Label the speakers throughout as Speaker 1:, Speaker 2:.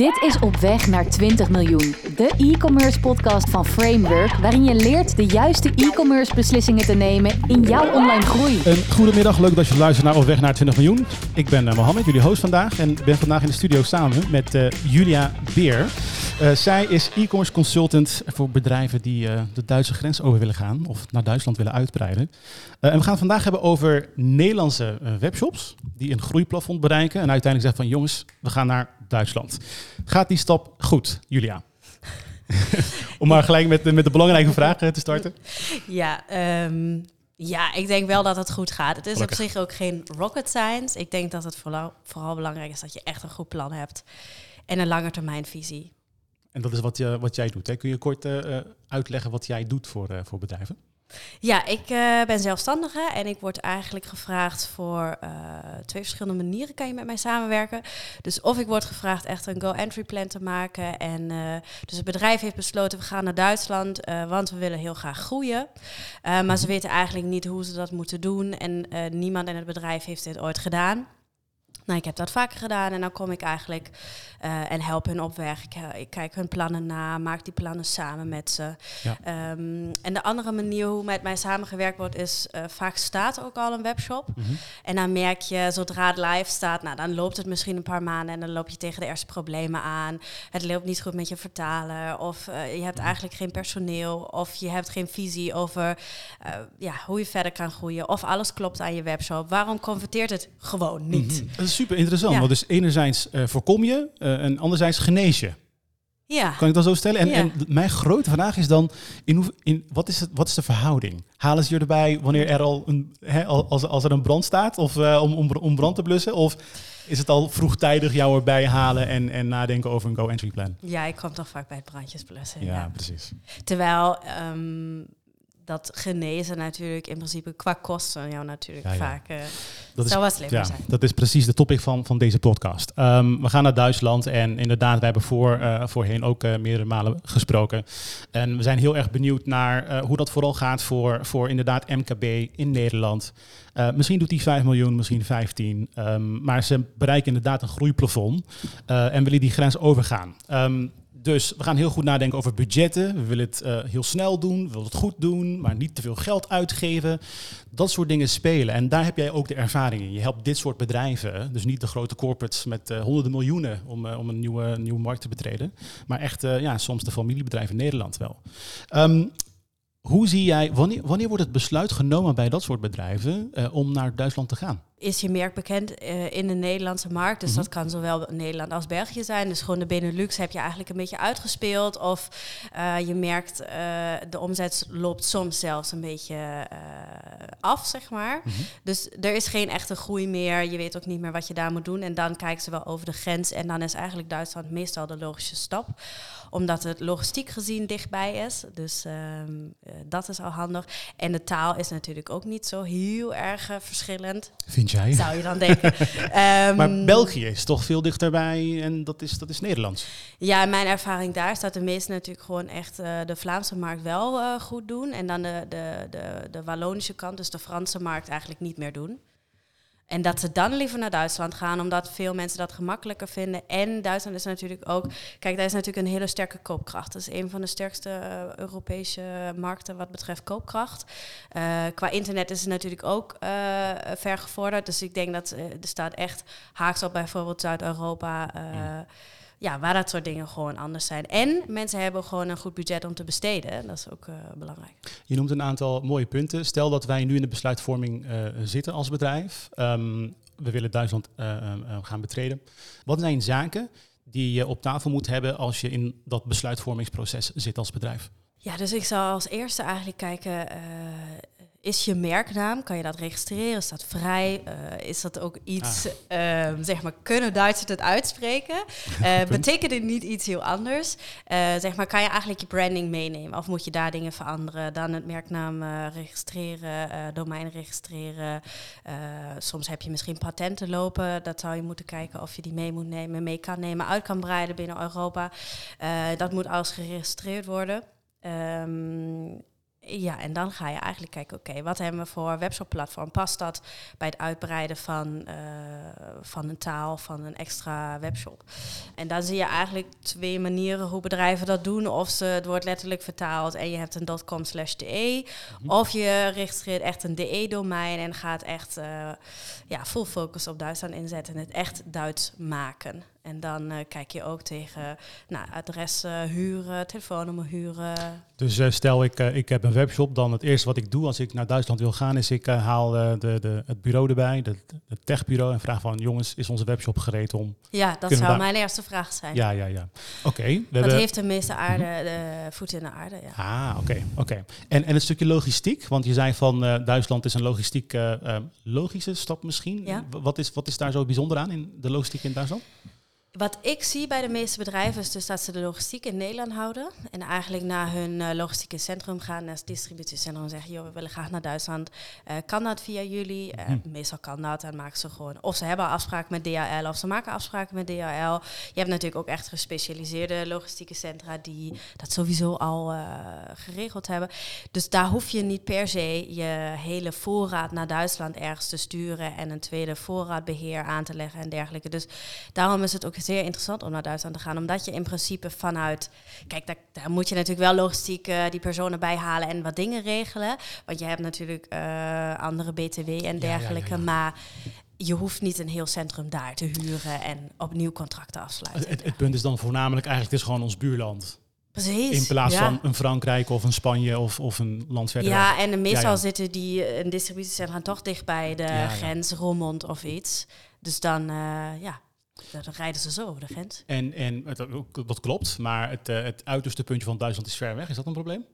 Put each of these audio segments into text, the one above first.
Speaker 1: Dit is Op Weg naar 20 miljoen, de e-commerce podcast van Framework, waarin je leert de juiste e-commerce beslissingen te nemen in jouw online groei.
Speaker 2: Een goedemiddag, leuk dat je luistert naar Op Weg naar 20 miljoen. Ik ben uh, Mohammed, jullie host vandaag en ben vandaag in de studio samen met uh, Julia Beer. Uh, zij is e-commerce consultant voor bedrijven die de Duitse grens over willen gaan of naar Duitsland willen uitbreiden. en we gaan het vandaag hebben over Nederlandse webshops die een groeiplafond bereiken en uiteindelijk zeggen van jongens, we gaan naar Duitsland. Gaat die stap goed, Julia? Om maar gelijk met, de, met de belangrijke vraag te starten.
Speaker 3: Ja, um, ja, ik denk wel dat het goed gaat. Het is Gelukkig. op zich ook geen rocket science. Ik denk dat het vooral, vooral belangrijk is dat je echt een goed plan hebt en een langetermijnvisie.
Speaker 2: En dat is wat, je, wat jij doet. Hè? Kun je kort uh, uitleggen wat jij doet voor, voor bedrijven?
Speaker 3: Ja, ik uh, ben zelfstandige en ik word eigenlijk gevraagd voor uh, twee verschillende manieren kan je met mij samenwerken. Dus of ik word gevraagd echt een go-entry plan te maken. En uh, dus het bedrijf heeft besloten, we gaan naar Duitsland, want we willen heel graag groeien. maar ze weten eigenlijk niet hoe ze dat moeten doen en niemand in het bedrijf heeft dit ooit gedaan. Nou, ik heb dat vaker gedaan en dan kom ik eigenlijk uh, en help hun op weg. Ik, uh, ik, kijk hun plannen na, maak die plannen samen met ze. Ja. Um, en de andere manier hoe met mij samengewerkt wordt, is uh, vaak staat ook al een webshop. Mm -hmm. En dan merk je, zodra het live staat, nou, dan loopt het misschien een paar maanden en dan loop je tegen de eerste problemen aan. Het loopt niet goed met je vertalen, of je hebt eigenlijk geen personeel, of je hebt geen visie over ja, hoe je verder kan groeien, of alles klopt aan je webshop. Waarom converteert het gewoon niet?
Speaker 2: Mm -hmm. Super interessant, want dus enerzijds voorkom je uh, en anderzijds genees je.
Speaker 3: Ja.
Speaker 2: Kan ik dat zo stellen? En, ja. en mijn grote vraag is dan, in hoe, in, wat, is het, wat is de verhouding? Halen ze je erbij wanneer er al een, hè, als, als er een brand staat of uh, om, om, om brand te blussen? Of is het al vroegtijdig jou erbij halen en, en nadenken over een go-entry plan?
Speaker 3: Ja, ik kom toch vaak bij het brandjes blussen.
Speaker 2: Ja, ja. precies.
Speaker 3: Terwijl... Um, dat genezen natuurlijk in principe qua kosten jou natuurlijk ja, ja. vaak uh, dat zou wat slimmer
Speaker 2: ja,
Speaker 3: zijn.
Speaker 2: Dat is precies de topic van, van deze podcast. Um, we gaan naar Duitsland en inderdaad, wij hebben voor, uh, voorheen ook uh, meerdere malen gesproken. En we zijn heel erg benieuwd naar hoe dat vooral gaat voor, voor inderdaad MKB in Nederland. misschien doet die 5 miljoen, misschien 15. Um, maar ze bereiken inderdaad een groeiplafond en willen die grens overgaan. Um, dus we gaan heel goed nadenken over budgetten. We willen het uh, heel snel doen, we willen het goed doen, maar niet te veel geld uitgeven. Dat soort dingen spelen. En daar heb jij ook de ervaring in. Je helpt dit soort bedrijven, dus niet de grote corporates met uh, honderden miljoenen om, uh, om een nieuwe, nieuwe markt te betreden, maar echt ja, soms de familiebedrijven in Nederland wel. Um, hoe zie jij, wanneer, wanneer wordt het besluit genomen bij dat soort bedrijven om naar Duitsland te gaan?
Speaker 3: Is je merk bekend uh, in de Nederlandse markt. Dus mm -hmm. dat kan zowel Nederland als België zijn. Dus gewoon de Benelux heb je eigenlijk een beetje uitgespeeld. Of uh, je merkt, uh, de omzet loopt soms zelfs een beetje af, zeg maar. Mm -hmm. Dus er is geen echte groei meer. Je weet ook niet meer wat je daar moet doen. En dan kijken ze wel over de grens. En dan is eigenlijk Duitsland meestal de logische stap. Omdat het logistiek gezien dichtbij is. Dus dat is al handig. En de taal is natuurlijk ook niet zo heel erg verschillend.
Speaker 2: Vind
Speaker 3: Zou je dan denken.
Speaker 2: um, maar België is toch veel dichterbij en dat is, dat is Nederlands.
Speaker 3: Ja, mijn ervaring daar is dat de meesten natuurlijk gewoon echt uh, de Vlaamse markt wel uh, goed doen. En dan de, de, de, de Wallonische kant, dus de Franse markt, eigenlijk niet meer doen. En dat ze dan liever naar Duitsland gaan, omdat veel mensen dat gemakkelijker vinden. En Duitsland is natuurlijk ook, kijk, daar is natuurlijk een hele sterke koopkracht. Dat is een van de sterkste uh, Europese markten wat betreft koopkracht. Uh, qua internet is het natuurlijk ook uh, ver gevorderd. Dus ik denk dat er staat echt haaks op bijvoorbeeld Zuid-Europa. Ja, waar dat soort dingen gewoon anders zijn. En mensen hebben gewoon een goed budget om te besteden. Dat is ook uh, belangrijk.
Speaker 2: Je noemt een aantal mooie punten. Stel dat wij nu in de besluitvorming uh, zitten als bedrijf. Um, we willen Duitsland uh, gaan betreden. Wat zijn zaken die je op tafel moet hebben als je in dat besluitvormingsproces zit als bedrijf?
Speaker 3: Ja, dus ik zou als eerste eigenlijk kijken, is je merknaam, kan je dat registreren? Is dat vrij? Uh, is dat ook iets, ah. uh, zeg maar, kunnen Duitsers het uitspreken? Uh, betekent het niet iets heel anders? Eh, zeg maar, kan je eigenlijk je branding meenemen? Of moet je daar dingen veranderen? Dan het merknaam registreren, domein registreren. soms heb je misschien patenten lopen. Dat zou je moeten kijken of je die mee moet nemen, mee kan nemen, uit kan breiden binnen Europa. dat moet alles geregistreerd worden. Um, Ja, en dan ga je eigenlijk kijken, oké, wat hebben we voor webshopplatform? Past dat bij het uitbreiden van, uh, van een taal, van een extra webshop? En dan zie je eigenlijk twee manieren hoe bedrijven dat doen. Of ze, het wordt letterlijk vertaald en je hebt een .com slash de. Mhm. Of je registreert echt een de-domein en gaat echt uh, ja, full focus op Duitsland inzetten en het echt Duits maken. En dan uh, kijk je ook tegen nou, adressen huren, telefoonnummer huren.
Speaker 2: Dus uh, stel ik, uh, ik heb een webshop, dan het eerste wat ik doe als ik naar Duitsland wil gaan, is ik haal de, de, het bureau erbij, het techbureau, en vraag van jongens, is onze webshop gereed om...
Speaker 3: Ja, dat zou mijn eerste vraag zijn.
Speaker 2: Ja, ja, ja. Oké. Okay,
Speaker 3: dat hebben... heeft de meeste aarde, mhm. de voet in de aarde, ja.
Speaker 2: Ah, oké. Okay, oké. En, en een stukje logistiek, want je zei van Duitsland is een logistiek logische stap misschien.
Speaker 3: Ja.
Speaker 2: Wat, is, wat is daar zo bijzonder aan in de logistiek in Duitsland?
Speaker 3: Wat ik zie bij de meeste bedrijven is dus dat ze de logistiek in Nederland houden. En eigenlijk naar hun uh, logistieke centrum gaan, naar het distributiecentrum en zeggen, joh, we willen graag naar Duitsland. Uh, kan dat via jullie? Uh, Meestal kan dat en maken ze gewoon. Of ze hebben afspraken met DHL of ze maken afspraken met DHL. Je hebt natuurlijk ook echt gespecialiseerde logistieke centra die dat sowieso al geregeld hebben. Dus daar hoef je niet per se je hele voorraad naar Duitsland ergens te sturen en een tweede voorraadbeheer aan te leggen en dergelijke. Dus daarom is het ook zeer interessant om naar Duitsland te gaan. Omdat je in principe vanuit... Kijk, daar, daar moet je natuurlijk wel logistiek uh, die personen bij halen en wat dingen regelen. Want je hebt natuurlijk uh, andere BTW en dergelijke. maar je hoeft niet een heel centrum daar te huren en opnieuw contracten afsluiten.
Speaker 2: Het, het, punt is dan voornamelijk eigenlijk, het is gewoon ons buurland.
Speaker 3: Precies.
Speaker 2: In plaats van een Frankrijk of een Spanje of, of een land verder.
Speaker 3: Ja, en meestal zitten die eh, een distributiecentra toch dicht bij de grens, Roermond of iets. Dus dan, uh, ja, dan rijden ze zo over de grens.
Speaker 2: En, en dat klopt, maar het, uh, het uiterste puntje van Duitsland is ver weg. Is dat een probleem?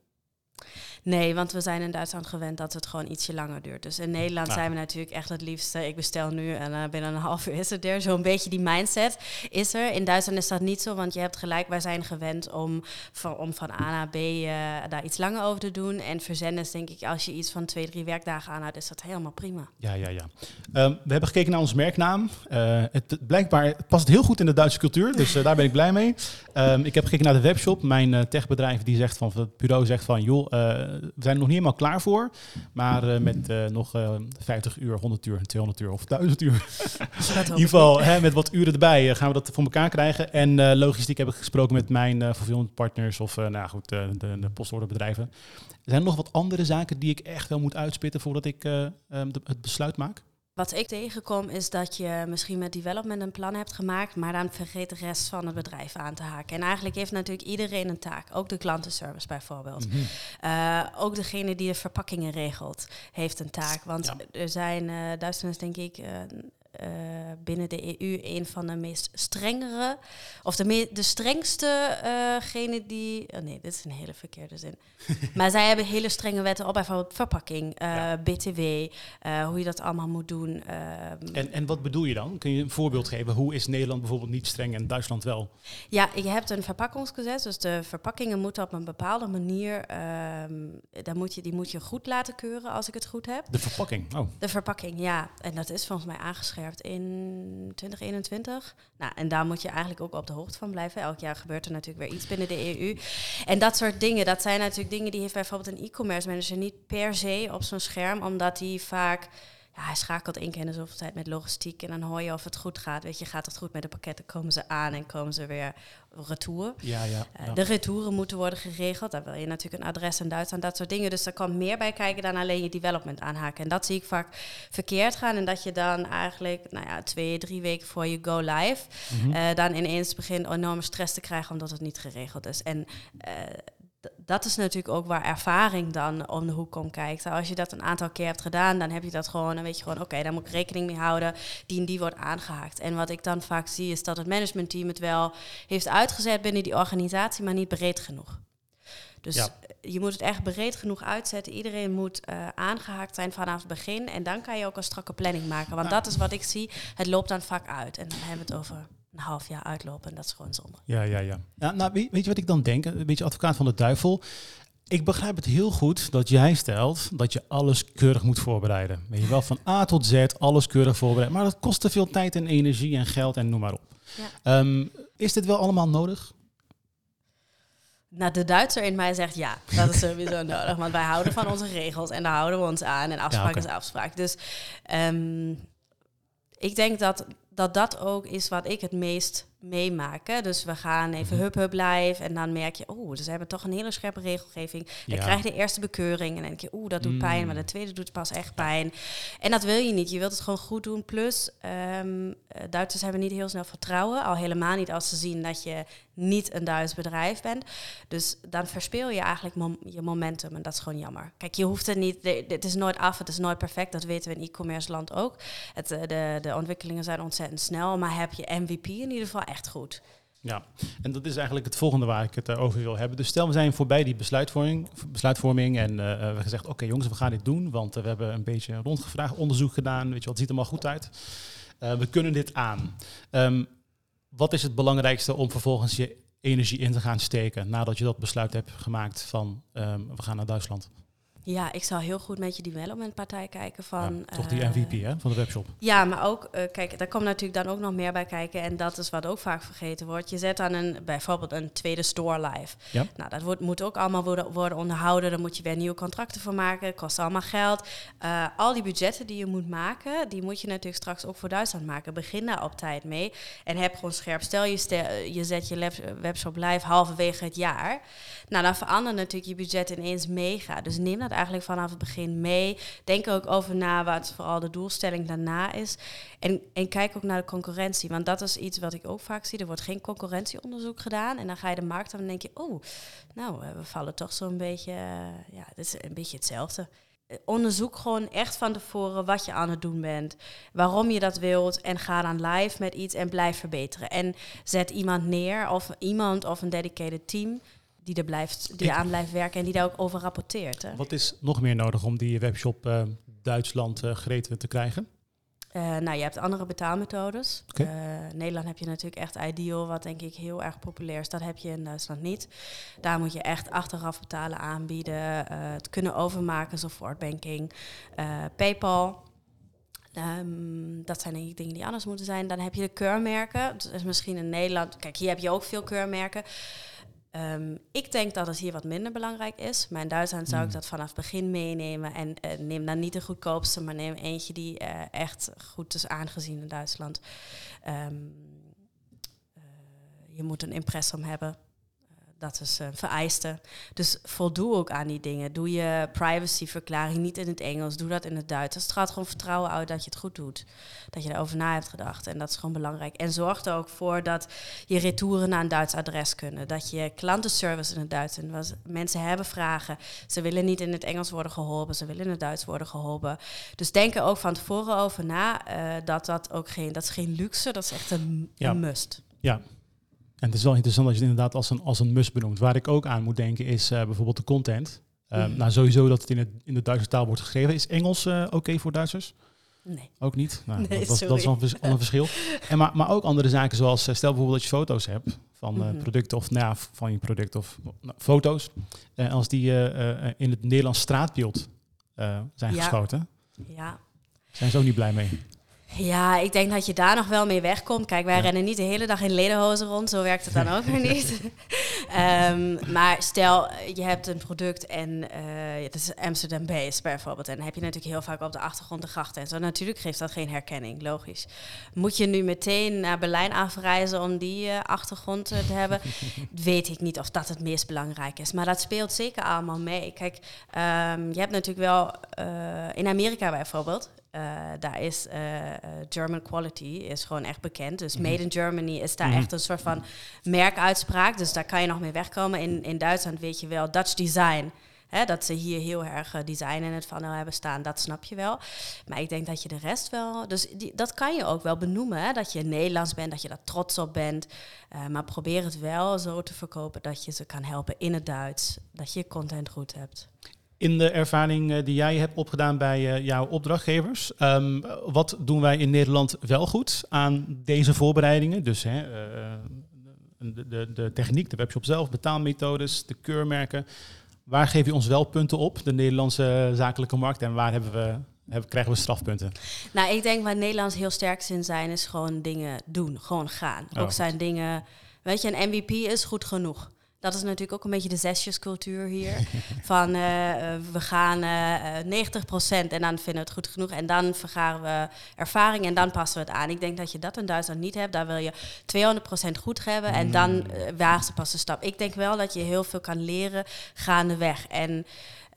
Speaker 3: Nee, want we zijn in Duitsland gewend dat het gewoon ietsje langer duurt. Dus in Nederland zijn we natuurlijk echt het liefste. Ik bestel nu en uh, binnen een half uur is het er. Zo'n beetje die mindset is er. In Duitsland is dat niet zo, want je hebt gelijk, wij zijn gewend om van, om van A naar B uh, daar iets langer over te doen. En verzenden is denk ik, als je iets van twee, drie werkdagen aanhoudt, is dat helemaal prima.
Speaker 2: Ja, ja, ja. Um, we hebben gekeken naar ons merknaam. Uh, het, blijkbaar het past heel goed in de Duitse cultuur, dus daar ben ik blij mee. Um, ik heb gekeken naar de webshop. Mijn techbedrijf die zegt van, het bureau zegt van, joh, we zijn er nog niet helemaal klaar voor. Maar uh, met uh, nog uh, 50 uur, 100 uur, 200 uur of 1000 uur. in ieder geval, hè, met wat uren erbij gaan we dat voor elkaar krijgen. En logistiek heb ik gesproken met mijn uh, fulfillment partners of nou goed, de, de postorderbedrijven. Zijn er nog wat andere zaken die ik echt wel moet uitspitten voordat ik de, het besluit maak?
Speaker 3: Wat ik tegenkom is dat je misschien met development een plan hebt gemaakt, maar dan vergeet de rest van het bedrijf aan te haken. En eigenlijk heeft natuurlijk iedereen een taak, ook de klantenservice bijvoorbeeld. Mhm. uh, ook degene die de verpakkingen regelt, heeft een taak. Want er zijn, uh, is denk ik uh, uh, binnen de EU een van de meest strengere, of de, de strengste uh, die. Oh nee, dit is een hele verkeerde zin. maar zij hebben hele strenge wetten op bijvoorbeeld verpakking, uh, ja. BTW, hoe je dat allemaal moet doen.
Speaker 2: Ehm. en, en wat bedoel je dan? Kun je een voorbeeld geven? Hoe is Nederland bijvoorbeeld niet streng en Duitsland wel?
Speaker 3: Ja, je hebt een verpakkingsgezet, dus de verpakkingen moeten op een bepaalde manier, um, dan moet je, die moet je goed laten keuren als ik het goed heb.
Speaker 2: De verpakking, oh.
Speaker 3: De verpakking, ja. En dat is volgens mij aangescherpt in 2021. Nou, en daar moet je eigenlijk ook op de hoogte van blijven. Elk jaar gebeurt er natuurlijk weer iets binnen de EU. En dat soort dingen, dat zijn natuurlijk dingen die heeft bijvoorbeeld een e-commerce manager niet per se op zijn scherm, omdat die vaak ja, hij schakelt één keer in de zoveel tijd met logistiek en dan hoor je of het goed gaat. Weet je, gaat het goed met de pakketten? Komen ze aan en komen ze weer retour?
Speaker 2: Ja, ja,
Speaker 3: uh, de retouren moeten worden geregeld. Daar wil je natuurlijk een adres in Duitsland, dat soort dingen. Dus er kan meer bij kijken dan alleen je development aanhaken. En dat zie ik vaak verkeerd gaan. En dat je dan eigenlijk, nou ja, twee, drie weken voor je go live, mm -hmm. uh, dan ineens begint enorme stress te krijgen omdat het niet geregeld is. En uh, dat is natuurlijk ook waar ervaring dan om de hoek komt kijkt. Als je dat een aantal keer hebt gedaan, dan heb je dat gewoon, dan weet je gewoon, oké, okay, daar moet ik rekening mee houden. Die en die wordt aangehaakt. En wat ik dan vaak zie, is dat het managementteam het wel heeft uitgezet binnen die organisatie, maar niet breed genoeg. Dus ja. je moet het echt breed genoeg uitzetten. Iedereen moet uh, aangehaakt zijn vanaf het begin. En dan kan je ook een strakke planning maken. Want nou. dat is wat ik zie. Het loopt dan vaak uit. En dan hebben we het over een half jaar uitlopen. En dat is gewoon zonde.
Speaker 2: Ja, ja, ja. ja nou, weet, weet je wat ik dan denk? Een beetje advocaat van de duivel. Ik begrijp het heel goed dat jij stelt dat je alles keurig moet voorbereiden. Weet je wel, van A tot Z alles keurig voorbereiden. Maar dat kost te veel tijd en energie en geld en noem maar op. Ja. Um, is dit wel allemaal nodig?
Speaker 3: Nou, de Duitser in mij zegt ja, dat is sowieso nodig. Want wij houden van onze regels en daar houden we ons aan. En afspraak is afspraak. Dus ehm, ik denk dat, dat dat ook is wat ik het meest meemaak. hè. Dus we gaan even
Speaker 2: Mhm.
Speaker 3: hup hup live. En dan merk je, oh, dus ze hebben toch een hele scherpe regelgeving. Dan krijg je de eerste bekeuring. En dan denk je, oeh, dat doet pijn.
Speaker 2: Mm.
Speaker 3: Maar de tweede doet pas echt pijn. En dat wil je niet. Je wilt het gewoon goed doen. Plus, eh, Duitsers hebben niet heel snel vertrouwen. Al helemaal niet als ze zien dat je niet een Duits bedrijf bent. Dus dan verspeel je eigenlijk mom- je momentum. En dat is gewoon jammer. Kijk, je hoeft het niet... Het is nooit af, het is nooit perfect. Dat weten we in e-commerce land ook. Het, eh, de, de ontwikkelingen zijn ontzettend snel. Maar heb je MVP in ieder geval echt goed.
Speaker 2: Ja, en dat is eigenlijk het volgende waar ik het eh, over wil hebben. Dus stel, we zijn voorbij die besluitvorming, besluitvorming en eh, we hebben gezegd, oké jongens, we gaan dit doen, want eh, we hebben een beetje rondgevraagd, onderzoek gedaan, weet je wat, ziet er maar goed uit. Eh, we kunnen dit aan. Ehm, wat is het belangrijkste om vervolgens je energie in te gaan steken nadat je dat besluit hebt gemaakt van ehm, we gaan naar Duitsland?
Speaker 3: Ja, ik zal heel goed met je developmentpartij kijken van...
Speaker 2: Ja, toch die
Speaker 3: eh,
Speaker 2: MVP hè, van de webshop.
Speaker 3: Ja, maar ook, eh, kijk, daar komt natuurlijk dan ook nog meer bij kijken. En dat is wat ook vaak vergeten wordt. Je zet dan een, bijvoorbeeld een tweede store live.
Speaker 2: Ja.
Speaker 3: Nou, dat wordt, moet ook allemaal worden, worden onderhouden. Daar moet je weer nieuwe contracten voor maken. Kost allemaal geld. Eh, al die budgetten die je moet maken, die moet je natuurlijk straks ook voor Duitsland maken. Begin daar op tijd mee. En heb gewoon scherp. Stel je, stel, je zet je webshop live halverwege het jaar. Nou, dan verandert natuurlijk je budget ineens mega. Dus neem dat eigenlijk vanaf het begin mee. Denk er ook over na wat vooral de doelstelling daarna is. En, en kijk ook naar de concurrentie. Want dat is iets wat ik ook vaak zie. Er wordt geen concurrentieonderzoek gedaan. En dan ga je de markt aan en denk je... oh, nou, eh, we vallen toch zo'n beetje... eh, ja, dit is een beetje hetzelfde. Eh, Onderzoek gewoon echt van tevoren wat je aan het doen bent. Waarom je dat wilt. En ga dan live met iets en blijf verbeteren. En zet iemand neer, of iemand of een dedicated team... die er blijft, die aan blijft werken en die daar ook over rapporteert. Hè.
Speaker 2: Wat is nog meer nodig om die webshop eh, Duitsland gretig te krijgen?
Speaker 3: Eh, nou, je hebt andere betaalmethodes. Nederland heb je natuurlijk echt Ideal, wat denk ik heel erg populair is. Dat heb je in Duitsland niet. Daar moet je echt achteraf betalen aanbieden, het kunnen overmaken, support banking, PayPal. Ehm, dat zijn denk ik dingen die anders moeten zijn. Dan heb je de keurmerken. Dat is misschien in Nederland. Kijk, hier heb je ook veel keurmerken. Ehm, ik denk dat het hier wat minder belangrijk is. Maar in Duitsland zou ik
Speaker 2: Hmm.
Speaker 3: dat vanaf het begin meenemen. En eh, neem dan niet de goedkoopste, maar neem eentje die eh, echt goed is aangezien in Duitsland. Ehm, eh, je moet een impressum hebben. Eh, dat is een vereiste. Dus voldoe ook aan die dingen. Doe je privacyverklaring niet in het Engels, doe dat in het Duits. Het straalt gewoon vertrouwen uit dat je het goed doet. Dat je erover na hebt gedacht. En dat is gewoon belangrijk. En zorg er ook voor dat je retouren naar een Duits adres kunnen. Dat je klantenservice in het Duits. En mensen hebben vragen. Ze willen niet in het Engels worden geholpen. Ze willen in het Duits worden geholpen. Dus denk er ook van tevoren over na. eh, dat dat ook geen, dat is geen luxe. Dat is echt een,
Speaker 2: Ja.
Speaker 3: een must.
Speaker 2: Ja. En het is wel interessant als je het inderdaad als een, als een must benoemt. Waar ik ook aan moet denken is eh, bijvoorbeeld de content. Eh,
Speaker 3: Mhm.
Speaker 2: Nou, sowieso dat het in, het in de Duitse taal wordt geschreven. Is Engels eh, oké voor Duitsers?
Speaker 3: Nee.
Speaker 2: Ook niet? Nou,
Speaker 3: Nee,
Speaker 2: dat, dat is wel een, vers- al een verschil. En maar, maar ook andere zaken zoals, eh, stel bijvoorbeeld dat je foto's hebt van
Speaker 3: Mhm.
Speaker 2: producten of nou, ja, van je product of nou, foto's. En als die in het Nederlands straatbeeld zijn
Speaker 3: Ja.
Speaker 2: geschoten,
Speaker 3: Ja.
Speaker 2: zijn ze ook niet blij mee.
Speaker 3: Ja, ik denk dat je daar nog wel mee wegkomt. Kijk, wij
Speaker 2: Ja.
Speaker 3: rennen niet de hele dag in lederhozen rond. Zo werkt het dan ook weer niet. Ehm, maar stel, je hebt een product en eh, het is Amsterdam Base bijvoorbeeld. En dan heb je natuurlijk heel vaak op de achtergrond de grachten en zo. Natuurlijk geeft dat geen herkenning, logisch. Moet je nu meteen naar Berlijn afreizen om die eh, achtergrond eh, te hebben? Weet ik niet of dat het meest belangrijk is. Maar dat speelt zeker allemaal mee. Kijk, ehm, je hebt natuurlijk wel in Amerika bijvoorbeeld. Eh, daar is eh, eh, German quality is gewoon echt bekend. Dus Made in Germany is daar
Speaker 2: Mhm.
Speaker 3: echt een soort van merkuitspraak. Dus daar kan je nog mee wegkomen. In, in Duitsland weet je wel Dutch design. Hè, dat ze hier heel erg design in het funnel hebben staan, dat snap je wel. Maar ik denk dat je de rest wel... Dus die, dat kan je ook wel benoemen, hè, dat je Nederlands bent, dat je daar trots op bent. Maar probeer het wel zo te verkopen dat je ze kan helpen in het Duits. Dat je content goed hebt.
Speaker 2: In de ervaring eh, die jij hebt opgedaan bij eh, jouw opdrachtgevers, ehm, wat doen wij in Nederland wel goed aan deze voorbereidingen? Dus hè, eh, de, de, de techniek, de webshop zelf, betaalmethodes, de keurmerken. Waar geef je ons wel punten op, de Nederlandse zakelijke markt, en waar hebben we, hebben, krijgen we strafpunten?
Speaker 3: Nou, ik denk waar Nederlands heel sterk in zijn, is gewoon dingen doen. Gewoon gaan.
Speaker 2: Oh,
Speaker 3: ook zijn dingen... Weet je, een MVP is goed genoeg. Dat is natuurlijk ook een beetje de zesjescultuur hier. Van uh, we gaan uh, 90% en dan vinden we het goed genoeg. En dan vergaren we ervaring en dan passen we het aan. Ik denk dat je dat in Duitsland niet hebt. Daar wil je 200% goed hebben en dan uh, wagen ze pas de stap. Ik denk wel dat je heel veel kan leren gaandeweg. En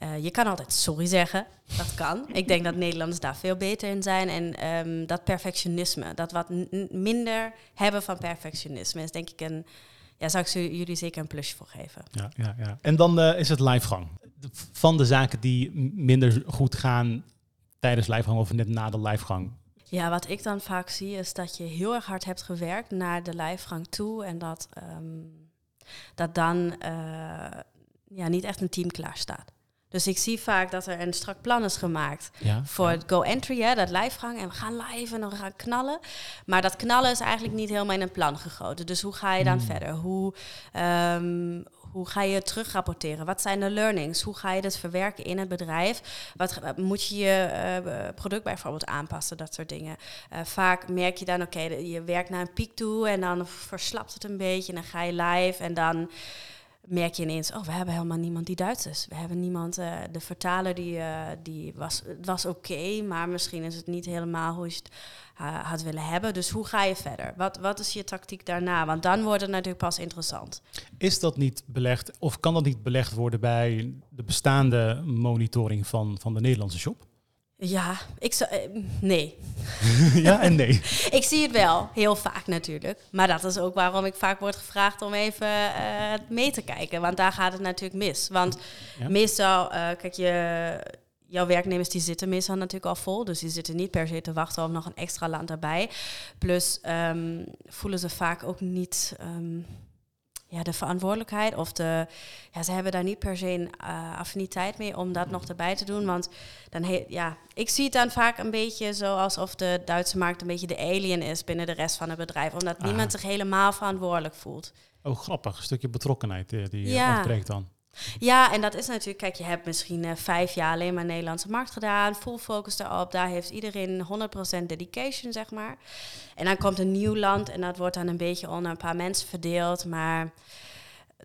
Speaker 3: uh, je kan altijd sorry zeggen. Dat kan. Ik denk dat Nederlanders daar veel beter in zijn. En um, dat perfectionisme, dat wat minder hebben van perfectionisme, is denk ik een. Ja, zou ik jullie zeker een plusje voor geven.
Speaker 2: Ja, ja, ja. En dan uh, is het livegang. Van de zaken die minder goed gaan tijdens livegang of net na de livegang.
Speaker 3: Ja, wat ik dan vaak zie is dat je heel erg hard hebt gewerkt naar de livegang toe. En dat, um, dat dan uh, ja, niet echt een team klaar staat. Dus ik zie vaak dat er een strak plan is gemaakt
Speaker 2: ja,
Speaker 3: voor het go-entry, hè, dat livegang. En we gaan live en we gaan knallen. Maar dat knallen is eigenlijk niet helemaal in een plan gegoten. Dus hoe ga je dan
Speaker 2: Hmm.
Speaker 3: verder? Hoe, um, hoe ga je terugrapporteren? Wat zijn de learnings? Hoe ga je dat verwerken in het bedrijf? Wat moet je je uh, product bijvoorbeeld aanpassen? Dat soort dingen. Uh, vaak merk je dan, oké, okay, je werkt naar een piek toe en dan verslapt het een beetje. En dan ga je live en dan merk je ineens, oh, we hebben helemaal niemand die Duits is. We hebben niemand, uh, de vertaler die, uh, die was, het was oké, maar misschien is het niet helemaal hoe je het uh, had willen hebben. Dus hoe ga je verder? Wat, wat is je tactiek daarna? Want dan wordt het natuurlijk pas interessant.
Speaker 2: Is dat niet belegd, of kan dat niet belegd worden bij de bestaande monitoring van, van de Nederlandse shop?
Speaker 3: Ja, ik zou, uh, nee.
Speaker 2: ja en nee.
Speaker 3: ik zie het wel, heel vaak natuurlijk. Maar dat is ook waarom ik vaak word gevraagd om even uh, mee te kijken. Want daar gaat het natuurlijk mis. Want ja. meestal, uh, kijk, je, jouw werknemers die zitten meestal natuurlijk al vol. Dus die zitten niet per se te wachten op nog een extra land erbij. Plus um, voelen ze vaak ook niet... Um, ja, de verantwoordelijkheid of de, ja, ze hebben daar niet per se een uh, affiniteit mee om dat nog erbij te doen. Want dan, he, ja, ik zie het dan vaak een beetje zo alsof de Duitse markt een beetje de alien is binnen de rest van het bedrijf. Omdat ah. niemand zich helemaal verantwoordelijk voelt.
Speaker 2: Oh, grappig. Een stukje betrokkenheid die, die ja. optreedt dan.
Speaker 3: Ja, en dat is natuurlijk, kijk, je hebt misschien uh, vijf jaar alleen maar Nederlandse markt gedaan, full focus daarop. Daar heeft iedereen 100% dedication, zeg maar. En dan komt een nieuw land en dat wordt dan een beetje onder een paar mensen verdeeld, maar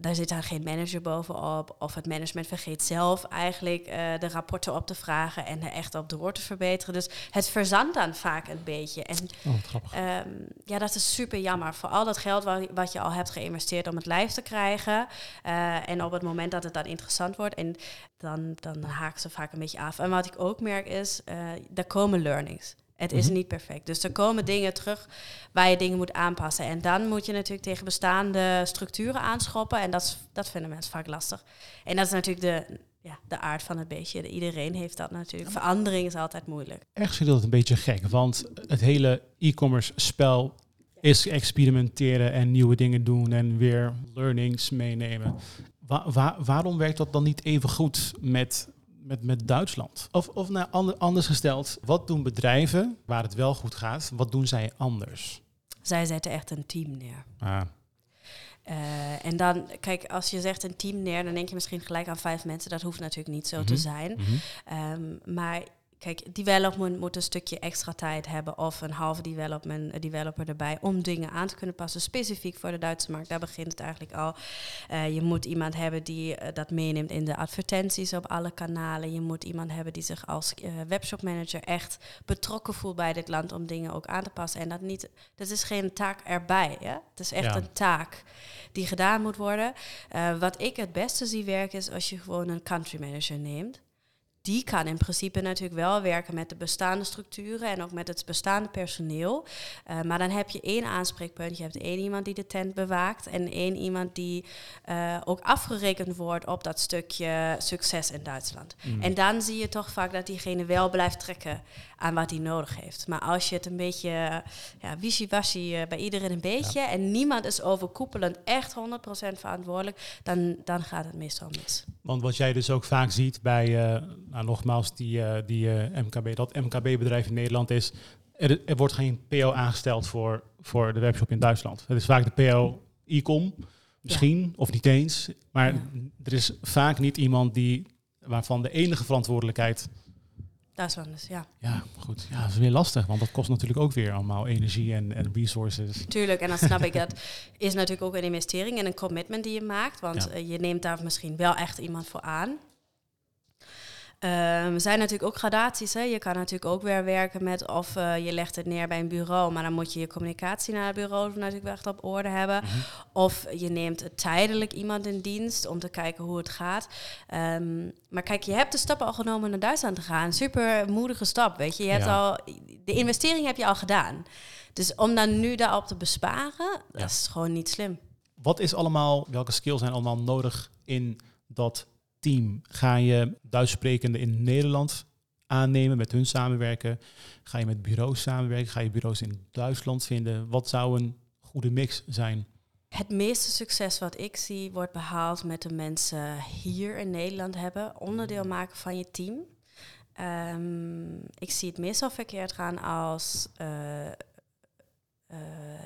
Speaker 3: daar zit dan geen manager bovenop. Of het management vergeet zelf eigenlijk uh, de rapporten op te vragen en er echt op door te verbeteren. Dus het verzandt dan vaak een beetje. En
Speaker 2: oh,
Speaker 3: um, ja, dat is super jammer. Voor al dat geld wat, wat je al hebt geïnvesteerd om het live te krijgen. Uh, en op het moment dat het dan interessant wordt, en dan, dan haken ze vaak een beetje af. En wat ik ook merk is, uh, er komen learnings. Het is niet perfect. Dus er komen dingen terug waar je dingen moet aanpassen. En dan moet je natuurlijk tegen bestaande structuren aanschoppen. En dat, is, dat vinden mensen vaak lastig. En dat is natuurlijk de, ja, de aard van het beestje. Iedereen heeft dat natuurlijk. Verandering is altijd moeilijk.
Speaker 2: Echt zit dat een beetje gek. Want het hele e-commerce spel is experimenteren en nieuwe dingen doen en weer learnings meenemen. Wa wa waarom werkt dat dan niet even goed met met, met Duitsland? Of, of nou, anders gesteld, wat doen bedrijven waar het wel goed gaat, wat doen zij anders?
Speaker 3: Zij zetten echt een team neer.
Speaker 2: Ah.
Speaker 3: Uh, en dan, kijk, als je zegt een team neer, dan denk je misschien gelijk aan vijf mensen. Dat hoeft natuurlijk niet zo mm -hmm. te zijn.
Speaker 2: Mm -hmm.
Speaker 3: um, maar kijk, development moet een stukje extra tijd hebben of een halve development, developer erbij om dingen aan te kunnen passen, specifiek voor de Duitse markt. Daar begint het eigenlijk al. Uh, je moet iemand hebben die uh, dat meeneemt in de advertenties op alle kanalen. Je moet iemand hebben die zich als uh, webshop manager echt betrokken voelt bij dit land om dingen ook aan te passen. En dat niet, dat is geen taak erbij. Hè? Het is echt
Speaker 2: Ja.
Speaker 3: een taak die gedaan moet worden. Wat ik het beste zie werken is als je gewoon een country manager neemt die kan in principe natuurlijk wel werken met de bestaande structuren en ook met het bestaande personeel. Uh, maar dan heb je één aanspreekpunt. Je hebt één iemand die de tent bewaakt en één iemand die uh, ook afgerekend wordt op dat stukje succes in Duitsland.
Speaker 2: Mm.
Speaker 3: En dan zie je toch vaak dat diegene wel blijft trekken aan wat hij nodig heeft. Maar als je het een beetje ja, wishy-washy uh, bij iedereen een beetje ja. en niemand is overkoepelend echt 100% verantwoordelijk, dan, dan gaat het meestal mis.
Speaker 2: Want wat jij dus ook vaak ziet bij, uh, nou, nogmaals, die, uh, die uh, MKB, dat MKB-bedrijf in Nederland is, er, er, wordt geen PO aangesteld voor, voor de webshop in Duitsland. Het is vaak de PO e-com, misschien, ja. of niet eens. Maar ja. er is vaak niet iemand die, waarvan de enige verantwoordelijkheid
Speaker 3: Duitslanders, ja.
Speaker 2: Ja, goed. Ja, dat is weer lastig, want dat kost natuurlijk ook weer allemaal energie en, en resources.
Speaker 3: Tuurlijk, en dan snap ik dat is natuurlijk ook een investering en een commitment die je maakt. Want
Speaker 2: Ja.
Speaker 3: eh, je neemt daar misschien wel echt iemand voor aan. Ehm, er zijn natuurlijk ook gradaties. Hè. Je kan natuurlijk ook weer werken met of eh, je legt het neer bij een bureau, maar dan moet je je communicatie naar het bureau natuurlijk wel echt op orde hebben.
Speaker 2: Mhm.
Speaker 3: Of je neemt tijdelijk iemand in dienst om te kijken hoe het gaat. Ehm, maar kijk, je hebt de stap al genomen naar Duitsland te gaan. Super moedige stap, weet je. je hebt
Speaker 2: Ja.
Speaker 3: al, de investering heb je al gedaan. Dus om dan nu daarop te besparen,
Speaker 2: Ja.
Speaker 3: dat is gewoon niet slim.
Speaker 2: Wat is allemaal, welke skills zijn allemaal nodig in dat team? Ga je Duits sprekende in Nederland aannemen, met hun samenwerken? Ga je met bureaus samenwerken? Ga je bureaus in Duitsland vinden? Wat zou een goede mix zijn?
Speaker 3: Het meeste succes wat ik zie wordt behaald met de mensen hier in Nederland hebben. Onderdeel maken van je team. Ehm, ik zie het meestal verkeerd gaan als eh,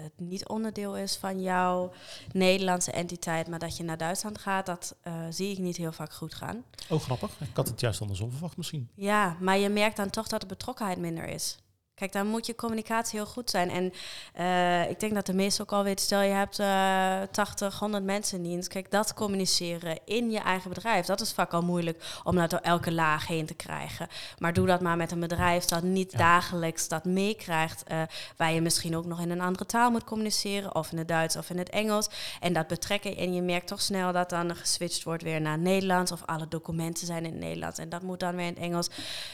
Speaker 3: het niet onderdeel is van jouw Nederlandse entiteit, maar dat je naar Duitsland gaat. Dat eh, zie ik niet heel vaak goed gaan.
Speaker 2: Oh, grappig. Ik had het juist andersom verwacht misschien.
Speaker 3: Ja, maar je merkt dan toch dat de betrokkenheid minder is. Kijk, dan moet je communicatie heel goed zijn. En eh, ik denk dat de meesten ook al weten, stel je hebt eh 80, 100 mensen in dienst. Kijk, dat communiceren in je eigen bedrijf, dat is vaak al moeilijk om dat door elke laag heen te krijgen. Maar doe dat maar met een bedrijf dat niet
Speaker 2: Ja.
Speaker 3: dagelijks dat meekrijgt. eh, waar je misschien ook nog in een andere taal moet communiceren, of in het Duits of in het Engels. En dat betrekken. En je merkt toch snel dat dan geswitcht wordt weer naar Nederlands. Of alle documenten zijn in het Nederlands. En dat moet dan weer in het Engels.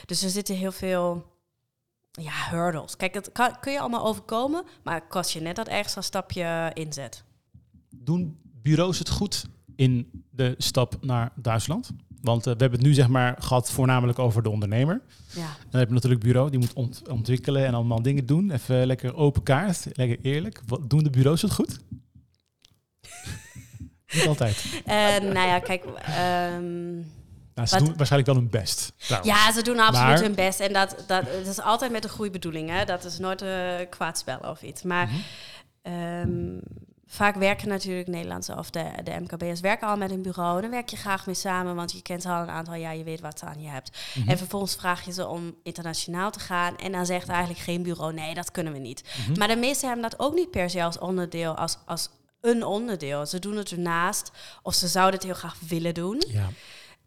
Speaker 3: Dus er zitten heel veel ja, hurdles. Kijk, dat kan, kun je allemaal overkomen. Maar het kost je net dat extra stapje inzet.
Speaker 2: Doen bureaus het goed in de stap naar Duitsland? Want eh, we hebben het nu zeg maar gehad voornamelijk over de ondernemer.
Speaker 3: Ja.
Speaker 2: Dan heb je natuurlijk bureau, die moet ont- ontwikkelen en allemaal dingen doen. Even lekker open kaart, lekker eerlijk. Wat, doen de bureaus het goed? Niet altijd.
Speaker 3: En nou ja, kijk... ehm,
Speaker 2: Nou, ze
Speaker 3: Wat-
Speaker 2: doen waarschijnlijk wel hun best. trouwens.
Speaker 3: Ja, ze doen absoluut
Speaker 2: Maar-
Speaker 3: hun best. En dat, dat, dat is altijd met een goede bedoeling. Hè? Dat is nooit een kwaad spel of iets. Maar
Speaker 2: Mhm.
Speaker 3: ehm, vaak werken natuurlijk Nederlandse of de, de MKB'ers werken al met een bureau. Dan werk je graag mee samen, want je kent ze al een aantal jaar. Je weet wat ze aan je hebt.
Speaker 2: Mhm.
Speaker 3: En vervolgens vraag je ze om internationaal te gaan. En dan zegt eigenlijk geen bureau, nee, dat kunnen we niet.
Speaker 2: Mhm.
Speaker 3: Maar de meesten hebben dat ook niet per se als onderdeel, als, als een onderdeel. Ze doen het ernaast, of ze zouden het heel graag willen doen.
Speaker 2: Ja.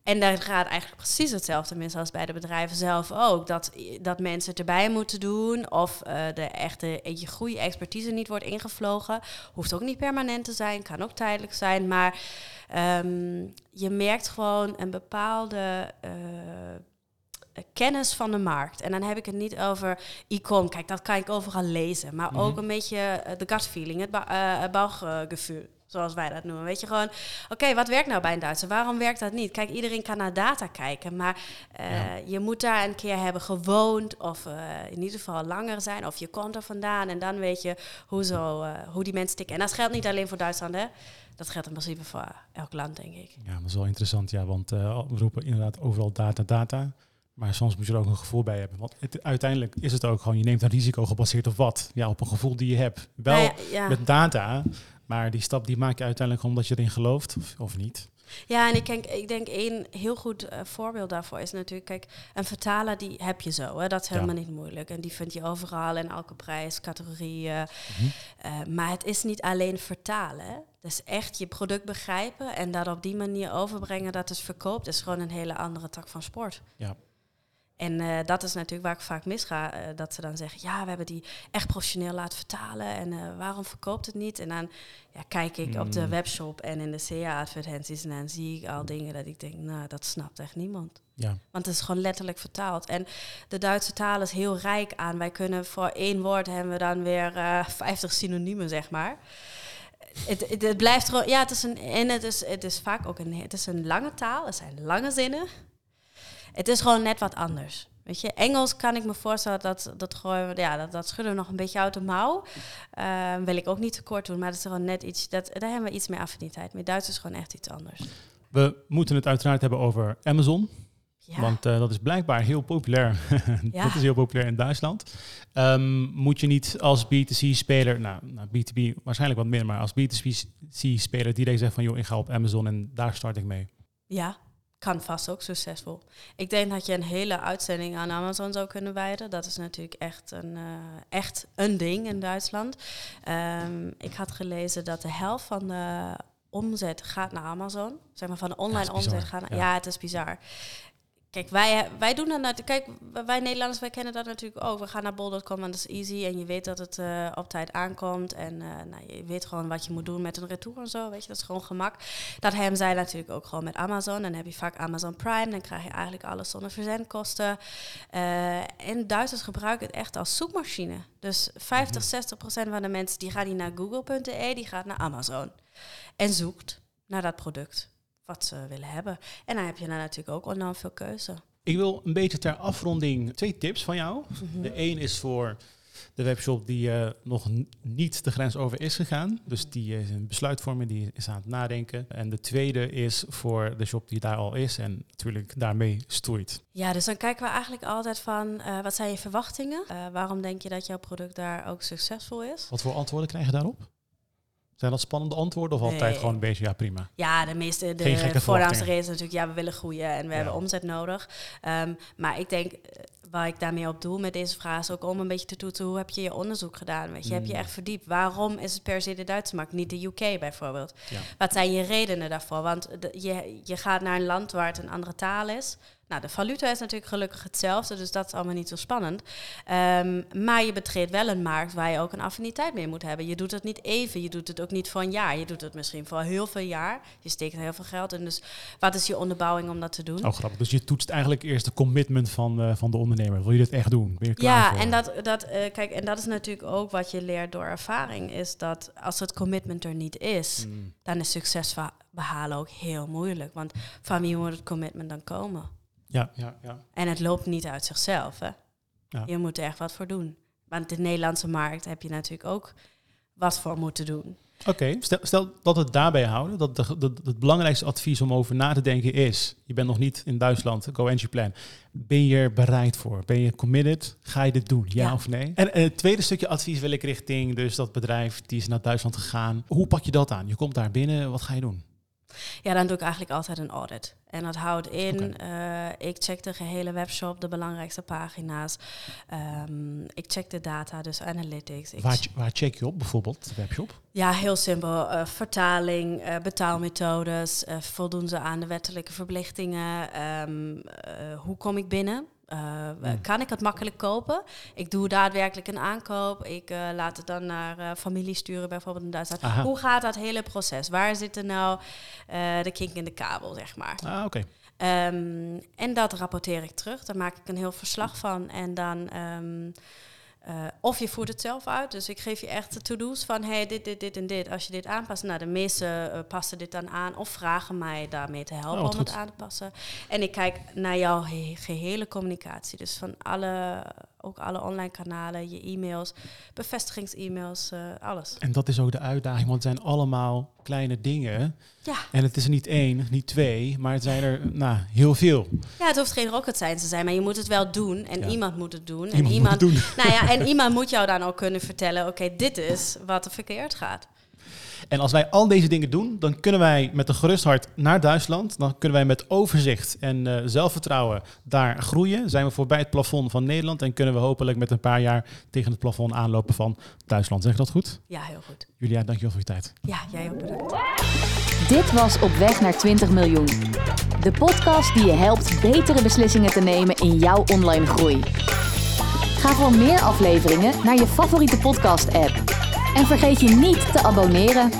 Speaker 3: En daar gaat eigenlijk precies hetzelfde mis als bij de bedrijven zelf ook. Dat, dat mensen het erbij moeten doen. Of eh, de echte je goede expertise niet wordt ingevlogen. Hoeft ook niet permanent te zijn, kan ook tijdelijk zijn. Maar ehm, je merkt gewoon een bepaalde. eh, kennis van de markt. En dan heb ik het niet over e-com. Kijk, dat kan ik overal lezen. Maar
Speaker 2: Mhm.
Speaker 3: ook een beetje eh, de gut feeling, het, ba-. Zoals wij dat noemen. Weet je gewoon, oké, wat werkt nou bij een Duitser? Waarom werkt dat niet? Kijk, iedereen kan naar data kijken. Maar eh,
Speaker 2: Ja.
Speaker 3: je moet daar een keer hebben gewoond. Of eh, in ieder geval langer zijn. Of je komt er vandaan. En dan weet je hoe, zo, eh, hoe die mensen tikken. En dat geldt niet alleen voor Duitsland, hè. Dat geldt in principe voor elk land, denk ik.
Speaker 2: ja, dat is wel interessant. Ja, want we roepen inderdaad overal data, data. Maar soms moet je er ook een gevoel bij hebben. Want het, uiteindelijk is het ook gewoon, je neemt een risico gebaseerd op wat? Ja, op een gevoel die je hebt. Wel
Speaker 3: Nou ja, ja.
Speaker 2: met data, maar die stap die maak je uiteindelijk omdat je erin gelooft of, of niet.
Speaker 3: Ja, en ik denk, ik denk één heel goed eh, voorbeeld daarvoor is natuurlijk, kijk, een vertaler die heb je zo, hè, dat is
Speaker 2: Ja.
Speaker 3: helemaal niet moeilijk. En die vind je overal in elke prijscategorie. eh,
Speaker 2: Mhm.
Speaker 3: eh, maar het is niet alleen vertalen. Dus echt je product begrijpen en dat op die manier overbrengen dat het verkoopt, is gewoon een hele andere tak van sport.
Speaker 2: Ja.
Speaker 3: En eh, dat is natuurlijk waar ik vaak misga. eh, dat ze dan zeggen, ja, we hebben die echt professioneel laten vertalen. En eh, waarom verkoopt het niet? En dan ja, kijk ik op de
Speaker 2: Mm.
Speaker 3: webshop en in de CA-advertenties. En dan zie ik al dingen dat ik denk, nou, dat snapt echt niemand.
Speaker 2: Ja,
Speaker 3: Want het is gewoon letterlijk vertaald. En de Duitse taal is heel rijk aan. Wij kunnen voor één woord hebben we dan weer eh 50 synoniemen, zeg maar. Het, het, het blijft gewoon, ja, het is een, en het is, het is vaak ook een, het is een lange taal. Het zijn lange zinnen. Het is gewoon net wat anders. Weet je, Engels kan ik me voorstellen dat dat we, ja, dat, dat schudden we nog een beetje uit de mouw. Eh, wil ik ook niet tekort doen, maar dat is gewoon net iets, dat, daar hebben we iets meer affiniteit mee. Duits is gewoon echt iets anders.
Speaker 2: we moeten het uiteraard hebben over Amazon.
Speaker 3: Ja.
Speaker 2: Want eh, dat is blijkbaar heel populair.
Speaker 3: Ja.
Speaker 2: dat is heel populair in Duitsland. Ehm, moet je niet als B2C-speler, nou, nou, B2B waarschijnlijk wat minder, maar als B2C-speler direct zeggen van joh, ik ga op Amazon en daar start ik mee.
Speaker 3: Ja, kan vast ook succesvol. Ik denk dat je een hele uitzending aan Amazon zou kunnen wijden. Dat is natuurlijk echt een, uh, echt een ding in Duitsland. Um, ik had gelezen dat de helft van de omzet gaat naar Amazon. Zeg maar van de online omzet gaat naar... Ja. ja, het is bizar. Kijk, wij, wij doen dat natuurlijk. Kijk, wij Nederlanders, wij kennen dat natuurlijk ook. We gaan naar bol.com en dat is easy. En je weet dat het uh, op tijd aankomt. En uh, nou, je weet gewoon wat je moet doen met een retour en zo. Weet je, dat is gewoon gemak. Dat hebben zij natuurlijk ook gewoon met Amazon. Dan heb je vaak Amazon Prime. Dan krijg je eigenlijk alles zonder verzendkosten. Uh, en Duitsers gebruiken het echt als zoekmachine. Dus 50, 60 procent van de mensen die gaan niet naar google.de, die gaat naar Amazon. En zoekt naar dat product wat ze willen hebben. En dan heb je dan natuurlijk ook enorm veel keuze.
Speaker 2: Ik wil een beetje ter afronding twee tips van jou. Mhm. De een is voor de webshop die uh, nog niet de grens over is gegaan. Dus die is een besluitvorming, die is aan het nadenken. En de tweede is voor de shop die daar al is en natuurlijk daarmee stoeit.
Speaker 3: Ja, dus dan kijken we eigenlijk altijd van, uh, wat zijn je verwachtingen? Uh, waarom denk je dat jouw product daar ook succesvol is?
Speaker 2: Wat voor antwoorden krijg je daarop? Zijn dat spannende antwoorden of altijd gewoon een beetje ja prima?
Speaker 3: Ja, de meeste de voornaamste reden is natuurlijk ja we willen groeien en we hebben omzet nodig. Um, maar ik denk eh, waar ik daarmee op doe met deze vraag is ook om een beetje te toetsen hoe heb je je onderzoek gedaan? Weet je, heb je mm. echt verdiept? Waarom is het per se de Duitse markt, niet de UK bijvoorbeeld? Ja. Wat zijn je redenen daarvoor? Want je, je gaat naar een land waar het een andere taal is. Nou, de valuta is natuurlijk gelukkig hetzelfde, dus dat is allemaal niet zo spannend. Um, maar je betreedt wel een markt waar je ook een affiniteit mee moet hebben. Je doet het niet even, je doet het ook niet voor een jaar. Je doet het misschien voor heel veel jaar. Je steekt heel veel geld in. Dus wat is je onderbouwing om dat te doen?
Speaker 2: Oh, grappig. Dus je toetst eigenlijk eerst de commitment van, uh, van de ondernemer. Wil je dit echt doen? Ben je
Speaker 3: klaar ja, en dat, dat, uh, kijk, en dat is natuurlijk ook wat je leert door ervaring. Is dat als het commitment er niet is, mm. dan is succes behalen ook heel moeilijk. Want van wie moet het commitment dan komen?
Speaker 2: Ja, ja, ja.
Speaker 3: En het loopt niet uit zichzelf. Hè? Ja. Je moet er echt wat voor doen. Want de Nederlandse markt heb je natuurlijk ook wat voor moeten doen.
Speaker 2: Oké, stel, stel, dat we het daarbij houden. Dat, dat, het belangrijkste advies om over na te denken is: je bent nog niet in Duitsland, go entry plan. Ben je er bereid voor? Ben je committed? Ga je dit doen? Ja, of nee? En, en, het tweede stukje advies wil ik richting dus dat bedrijf die is naar Duitsland gegaan. Hoe pak je dat aan? Je komt daar binnen, wat ga je doen?
Speaker 3: Ja, dan doe ik eigenlijk altijd een audit. En dat houdt in, okay. uh, ik check de gehele webshop, de belangrijkste pagina's. Um, ik check de data, dus analytics.
Speaker 2: Waar, waar, check je op bijvoorbeeld, de webshop?
Speaker 3: Ja, heel simpel. Uh, vertaling, uh, betaalmethodes, voldoen ze aan de wettelijke verplichtingen? Um, hoe kom ik binnen? Uh, Kan ik het makkelijk kopen? Ik doe daadwerkelijk een aankoop. Ik uh, laat het dan naar uh, familie sturen, bijvoorbeeld in Duitsland. Aha. Hoe gaat dat hele proces? Waar zitten nou de kink in de kabel, zeg maar?
Speaker 2: Ah, oké.
Speaker 3: Okay. Um, en dat rapporteer ik terug. Daar maak ik een heel verslag van. En dan... Um, uh, of je voert het zelf uit. Dus ik geef je echt de to-do's van hey, dit, dit, dit en dit. Als je dit aanpast, nou de meeste uh, passen dit dan aan of vragen mij daarmee te helpen oh, om het aan te passen. En ik kijk naar jouw he gehele communicatie. Dus van alle ook alle online kanalen, je e-mails, bevestigings-e-mails, uh, alles.
Speaker 2: En dat is ook de uitdaging, want het zijn allemaal kleine dingen.
Speaker 3: Ja.
Speaker 2: En het is er niet één, niet twee, maar het zijn er nou, heel veel.
Speaker 3: Ja, het hoeft geen rocket science te zijn, maar je moet het wel doen en ja. iemand moet het doen.
Speaker 2: Iemand
Speaker 3: en iemand,
Speaker 2: moet het doen.
Speaker 3: Nou ja, en iemand moet jou dan ook kunnen vertellen, oké, dit is wat er verkeerd gaat.
Speaker 2: En als wij al deze dingen doen, dan kunnen wij met een gerust hart naar Duitsland. Dan kunnen wij met overzicht en uh, zelfvertrouwen daar groeien. Zijn we voorbij het plafond van Nederland en kunnen we hopelijk met een paar jaar tegen het plafond aanlopen van Duitsland. Zeg dat goed?
Speaker 3: Ja, heel goed.
Speaker 2: Julia, dankjewel voor je tijd.
Speaker 3: Ja, jij ook bedankt.
Speaker 1: Dit was Op weg naar 20 miljoen. De podcast die je helpt betere beslissingen te nemen in jouw online groei. Ga voor meer afleveringen naar je favoriete podcast-app. En vergeet je niet te abonneren.